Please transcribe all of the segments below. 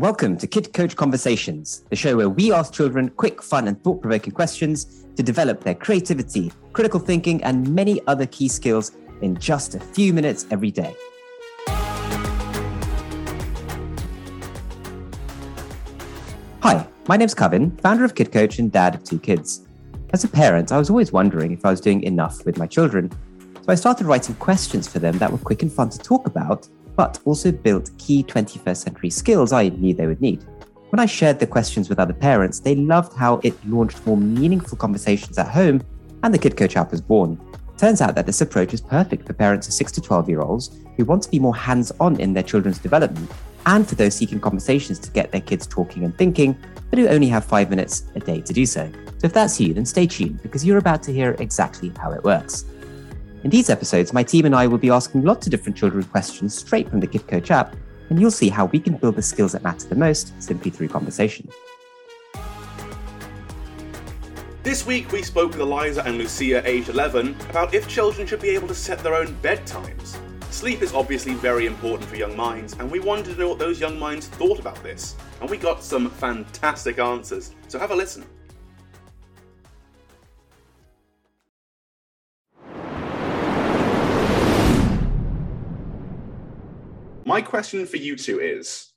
Welcome to Kid Coach Conversations, the show where we ask children quick, fun, and thought provoking questions to develop their creativity, critical thinking, and many other key skills in just a few minutes every day. Hi, my name's Kevin, founder of Kid Coach and dad of two kids. As a parent, I was always wondering if I was doing enough with my children, so I started writing questions for them that were quick and fun to talk about but also built key 21st century skills I knew they would need. When I shared the questions with other parents, they loved how it launched more meaningful conversations at home, and the Kid Coach app was born. Turns out that this approach is perfect for parents of 6 to 12 year olds who want to be more hands on in their children's development, and for those seeking conversations to get their kids talking and thinking, but who only have five minutes a day to do so. So if that's you, then stay tuned because you're about to hear exactly how it works. In these episodes, my team and I will be asking lots of different children questions straight from the Kid Coach app, and you'll see how we can build the skills that matter the most simply through conversation. This week, we spoke with Eliza and Lucia, aged 11, about if children should be able to set their own bedtimes. Sleep is obviously very important for young minds, and we wanted to know what those young minds thought about this. And we got some fantastic answers, so have a listen. My question for you two is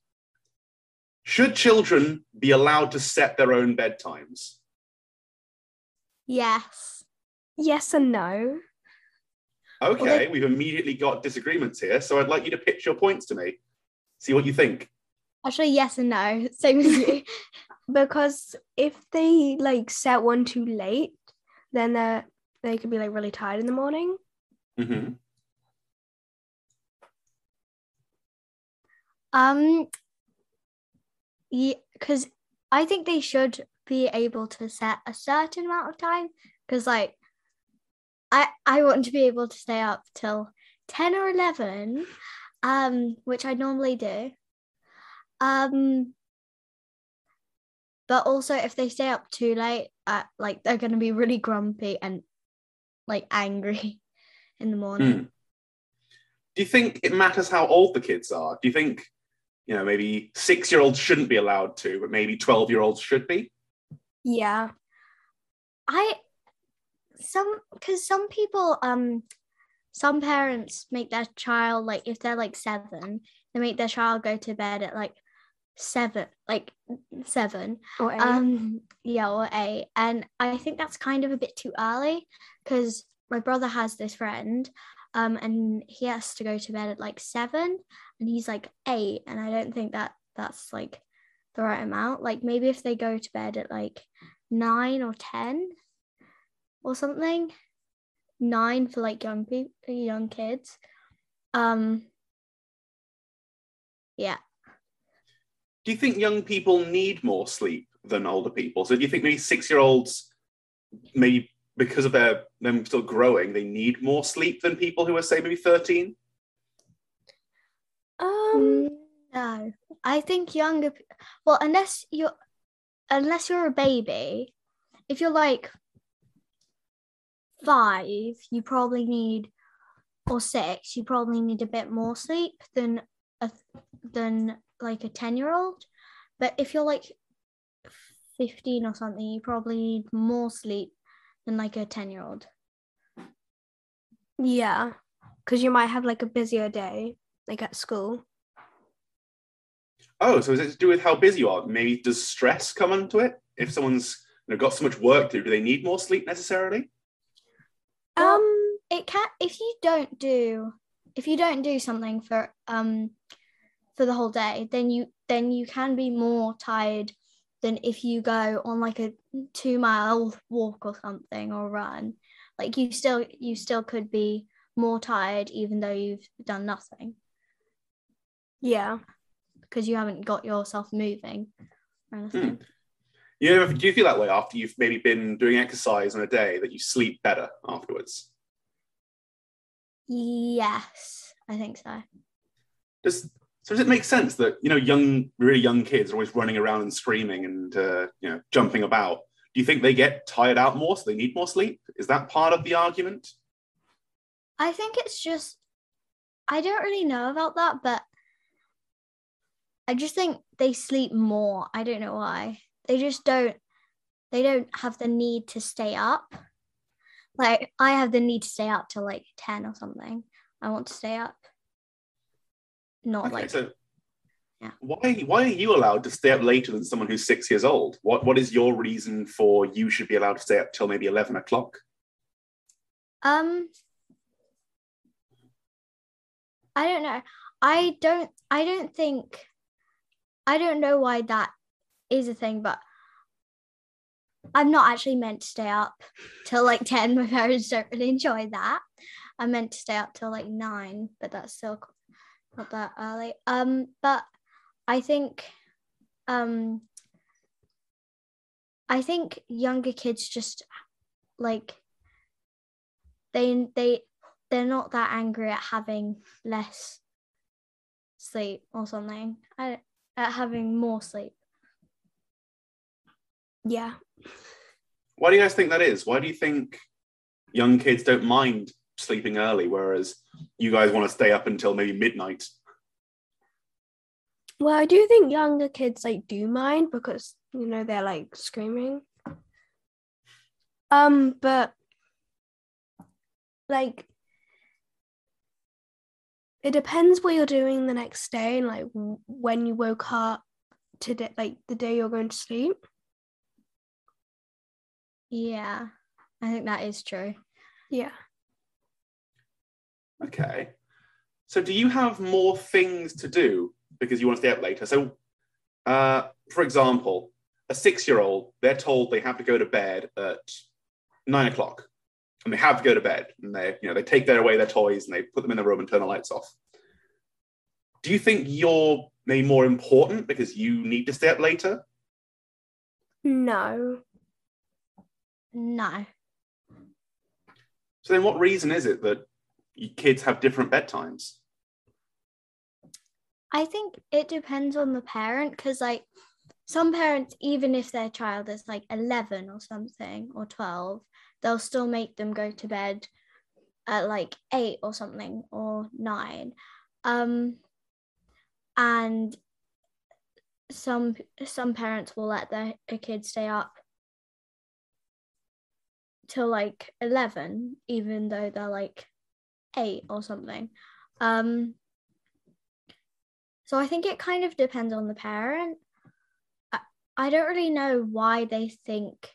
Should children be allowed to set their own bedtimes? Yes. Yes and no. Okay, Well, they- we've immediately got disagreements here, so I'd like you to pitch your points to me. See what you think. Actually, yes and no. Same as you. Because if they like set one too late, then they they could be like really tired in the morning. Mm-hmm. Um, yeah, because I think they should be able to set a certain amount of time. Because like, I I want to be able to stay up till ten or eleven, um, which I normally do. Um, but also if they stay up too late, uh, like they're gonna be really grumpy and like angry in the morning. Hmm. Do you think it matters how old the kids are? Do you think, you know, maybe six year olds shouldn't be allowed to, but maybe 12 year olds should be? Yeah. I some because some people um some parents make their child like if they're like seven they make their child go to bed at like seven like seven Or eight. um yeah or eight and I think that's kind of a bit too early because my brother has this friend um and he has to go to bed at like seven and he's like eight and I don't think that that's like the right amount like maybe if they go to bed at like nine or ten or something nine for like young people young kids um yeah Do you think young people need more sleep than older people? So do you think maybe six year olds, maybe because of their them still growing, they need more sleep than people who are, say, maybe 13? Um no i think younger well unless you're unless you're a baby if you're like five you probably need or six you probably need a bit more sleep than a than like a 10 year old but if you're like 15 or something you probably need more sleep than like a 10 year old yeah. Because you might have like a busier day, like at school. Oh, so is it to do with how busy you are? Maybe does stress come into it? If someone's you know, got so much work to do, do they need more sleep necessarily? Um it can if you don't do if you don't do something for um for the whole day then you then you can be more tired than if you go on like a two mile walk or something or run like you still you still could be more tired even though you've done nothing yeah. Because you haven't got yourself moving or anything. You know, do you feel that way after you've maybe been doing exercise on a day that you sleep better afterwards? yes i think so Does so does it make sense that you know young, really young kids are always running around and screaming and uh, you know jumping about? Do you think they get tired out more, so they need more sleep? Is that part of the argument? I think it's just I don't really know about that, but I just think they sleep more. I don't know why. They just don't they don't have the need to stay up. Like I have the need to stay up till like 10 or something. I want to stay up. Not Okay, like so Yeah. why why are you allowed to stay up later than someone who's six years old? What what is your reason for you should be allowed to stay up till maybe eleven o'clock? Um, I don't know. I don't. I don't think. I don't know why that is a thing, but I'm not actually meant to stay up till like ten. My parents don't really enjoy that. I'm meant to stay up till like nine, but that's still not that early. Um, but I think, um, I think younger kids just like they they they're not that angry at having less sleep or something at, at having more sleep Yeah. Why do you guys think that is? Why do you think young kids don't mind sleeping early, whereas you guys want to stay up until maybe midnight? Well, I do think younger kids like do mind because you know they're like screaming. Um, but like it depends what you're doing the next day and like w- when you woke up today, like the day you're going to sleep. yeah i think that is true Yeah. Okay. So do you have more things to do because you want to stay up later? So, uh, for example, a six-year-old, they're told they have to go to bed at nine o'clock, and they have to go to bed, and they, you know, they take their away their toys and they put them in the room and turn the lights off. Do you think you're maybe more important because you need to stay up later? No. no So then, what reason is it that kids have different bedtimes? i think it depends on the parent because like some parents even if their child is like 11 or something or 12 they'll still make them go to bed at like 8 or something or 9 um and some some parents will let their, their kids stay up till like 11 even though they're like 8 or something. Um so i think it kind of depends on the parent. I, I don't really know why they think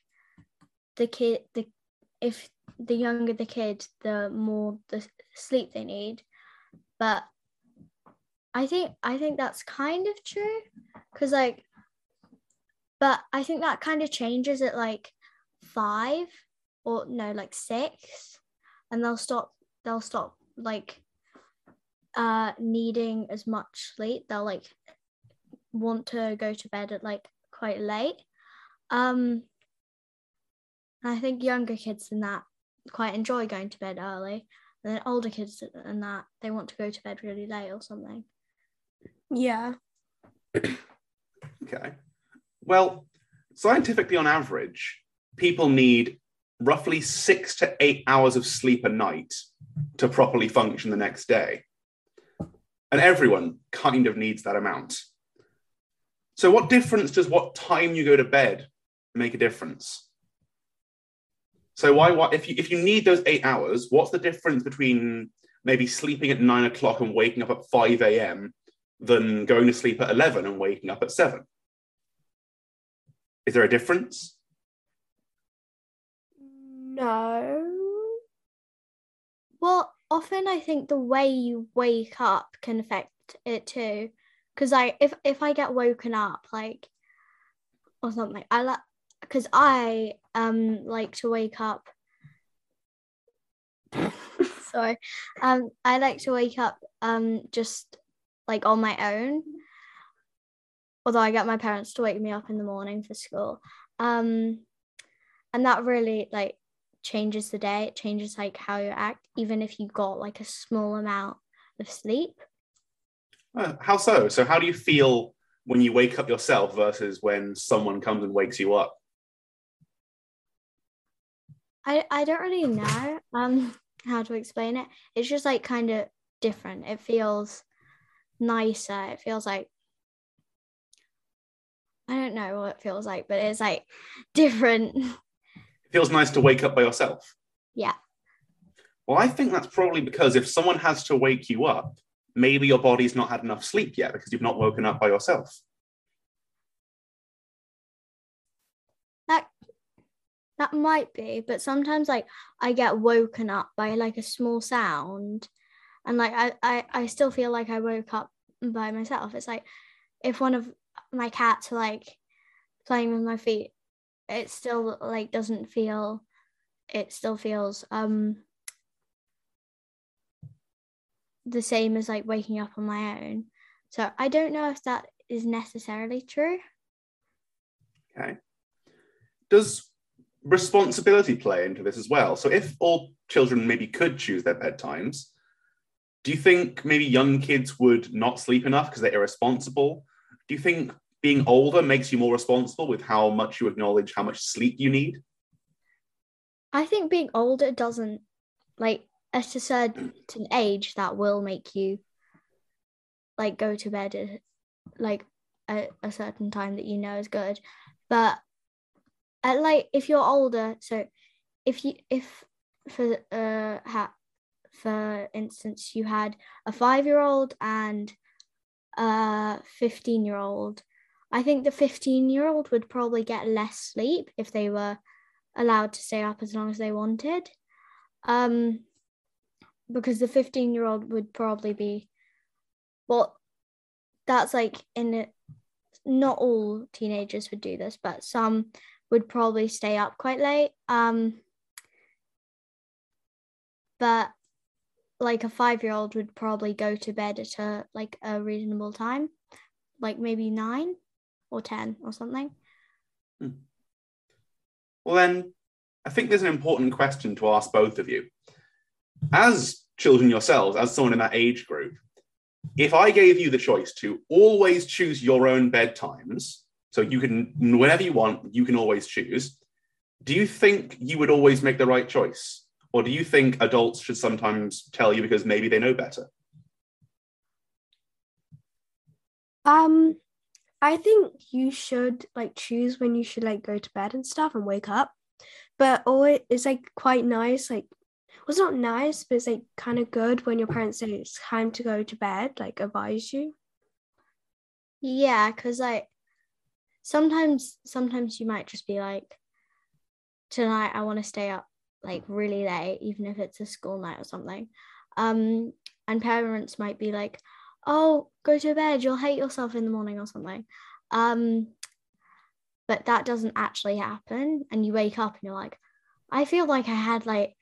the kid the if the younger the kid the more the sleep they need. But i think i think that's kind of true because like but i think that kind of changes at like five or no like six and they'll stop they'll stop like uh needing as much sleep. They'll like want to go to bed at like quite late. Um i think younger kids than that quite enjoy going to bed early and then older kids than that they want to go to bed really late or something Yeah. Okay. Well, scientifically, on average, people need roughly six to eight hours of sleep a night to properly function the next day. And everyone kind of needs that amount. So, what difference does what time you go to bed make a difference? So, why, why if, you, if you need those eight hours, what's the difference between maybe sleeping at nine o'clock and waking up at 5 a.m. than going to sleep at 11 and waking up at 7? Is there a difference? No. Well, often I think the way you wake up can affect it too. Because I, if if I get woken up like or something, I like because I um like to wake up. Sorry, um, I like to wake up um just like on my own. Although I get my parents to wake me up in the morning for school, um, and that really like changes the day. It changes like how you act, even if you got like a small amount of sleep. Uh, how so? So, how do you feel when you wake up yourself versus when someone comes and wakes you up? I I don't really know um how to explain it. It's just like kind of different. It feels nicer. It feels like I don't know what it feels like, but it's like different. It feels nice to wake up by yourself. Yeah. Well, I think that's probably because if someone has to wake you up, maybe your body's not had enough sleep yet because you've not woken up by yourself. That that might be, but sometimes like I get woken up by like a small sound and like I, I, I still feel like I woke up by myself. It's like if one of my cats like playing with my feet, it still like doesn't feel it still feels um the same as like waking up on my own. So I don't know if that is necessarily true. Okay. Does responsibility play into this as well? So if all children maybe could choose their bedtimes, do you think maybe young kids would not sleep enough because they're irresponsible? Do you think being older makes you more responsible with how much you acknowledge how much sleep you need? I think being older doesn't like at a certain age that will make you like go to bed at like a, a certain time that you know is good. But at like if you're older, so if you if for uh ha, for instance you had a five year old and a 15 year old i think the 15 year old would probably get less sleep if they were allowed to stay up as long as they wanted. Um because the 15 year old would probably be well that's like in it not all teenagers would do this but some would probably stay up quite late. Um but like a five year old would probably go to bed at a like a reasonable time like maybe nine or ten or something. Hmm. well then i think there's an important question to ask both of you. As children yourselves as someone in that age group if i gave you the choice to always choose your own bedtimes so you can whenever you want you can always choose do you think you would always make the right choice or do you think adults should sometimes tell you because maybe they know better? Um, I think you should like choose when you should like go to bed and stuff and wake up. But always it's like quite nice, like well, it's not nice, but it's like kind of good when your parents say it's time to go to bed, like advise you. Yeah, because like sometimes sometimes you might just be like, tonight I want to stay up like really late, even if it's a school night or something. Um, and parents might be like, "Oh, go to bed. You'll hate yourself in the morning or something." Um, but that doesn't actually happen, and you wake up and you're like, "I feel like I had like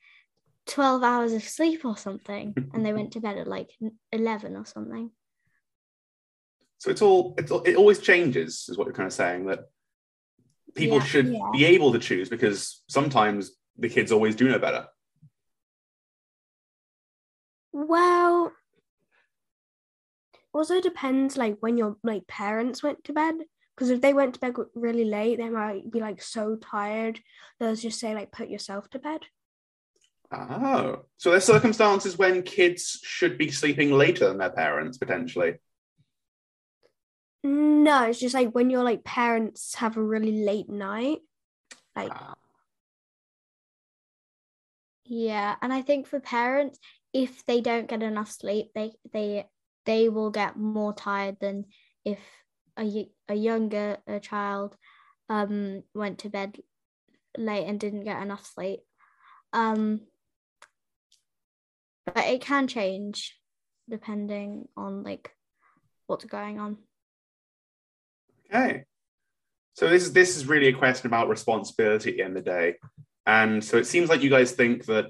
12 hours of sleep or something," and they went to bed at like 11 or something. So it's all, it's all, it always changes, is what you're kind of saying that people Yeah. should Yeah. be able to choose because sometimes the kids always do know better. Well, also depends like when your like parents went to bed. Because if they went to bed really late, they might be like so tired. They'll just say like put yourself to bed. Oh, so there's circumstances when kids should be sleeping later than their parents potentially. No, it's just like when your like parents have a really late night. Like Ah, Yeah, and I think for parents, if they don't get enough sleep, they they they will get more tired than if a a younger a child um went to bed late and didn't get enough sleep. Um, but it can change depending on like what's going on. Okay. So this is this is really a question about responsibility at the end of the day. And so it seems like you guys think that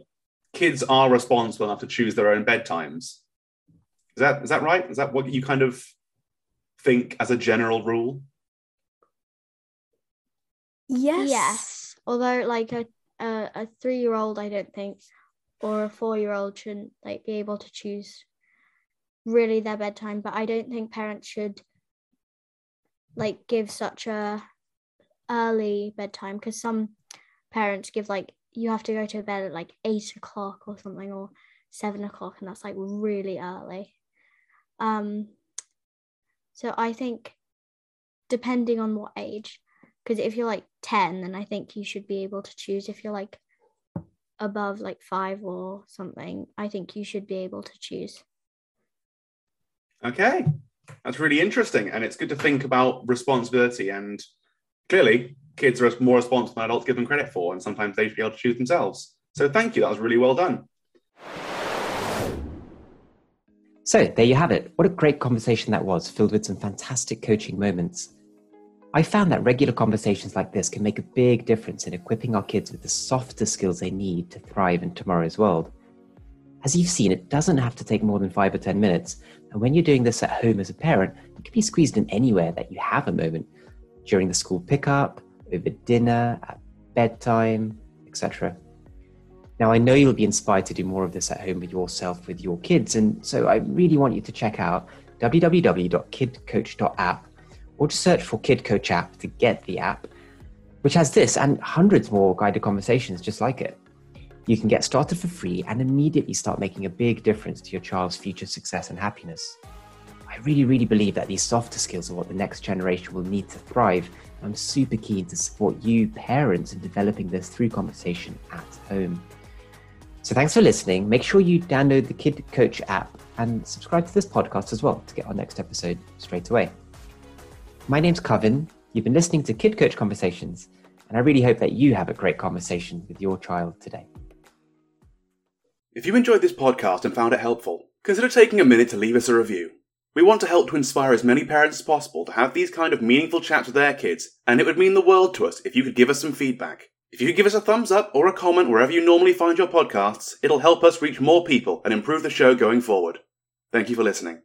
kids are responsible enough to choose their own bedtimes. Is that is that right? Is that what you kind of think as a general rule? yes, Yes. Although like a a, a three year old I don't think or a four year old shouldn't like be able to choose really their bedtime, but I don't think parents should like give such a early bedtime because some parents give like you have to go to bed at like eight o'clock or something or seven o'clock and that's like really early. Um so I think depending on what age. Because if you're like 10, then I think you should be able to choose. If you're like above like five or something, I think you should be able to choose. Okay. That's really interesting. And it's good to think about responsibility. And clearly, kids are more responsible than adults give them credit for. And sometimes they should be able to choose themselves. So thank you. That was really well done. So there you have it. What a great conversation that was, filled with some fantastic coaching moments. I found that regular conversations like this can make a big difference in equipping our kids with the softer skills they need to thrive in tomorrow's world. As you've seen, it doesn't have to take more than five or 10 minutes. And when you're doing this at home as a parent, it can be squeezed in anywhere that you have a moment during the school pickup, over dinner, at bedtime, etc. Now, I know you'll be inspired to do more of this at home with yourself, with your kids. And so I really want you to check out www.kidcoach.app or just search for Kid Coach app to get the app, which has this and hundreds more guided conversations just like it. You can get started for free and immediately start making a big difference to your child's future success and happiness. I really, really believe that these softer skills are what the next generation will need to thrive. I'm super keen to support you, parents, in developing this through conversation at home. So thanks for listening. Make sure you download the Kid Coach app and subscribe to this podcast as well to get our next episode straight away. My name's Kevin. You've been listening to Kid Coach Conversations, and I really hope that you have a great conversation with your child today. If you enjoyed this podcast and found it helpful, consider taking a minute to leave us a review. We want to help to inspire as many parents as possible to have these kind of meaningful chats with their kids, and it would mean the world to us if you could give us some feedback. If you could give us a thumbs up or a comment wherever you normally find your podcasts, it'll help us reach more people and improve the show going forward. Thank you for listening.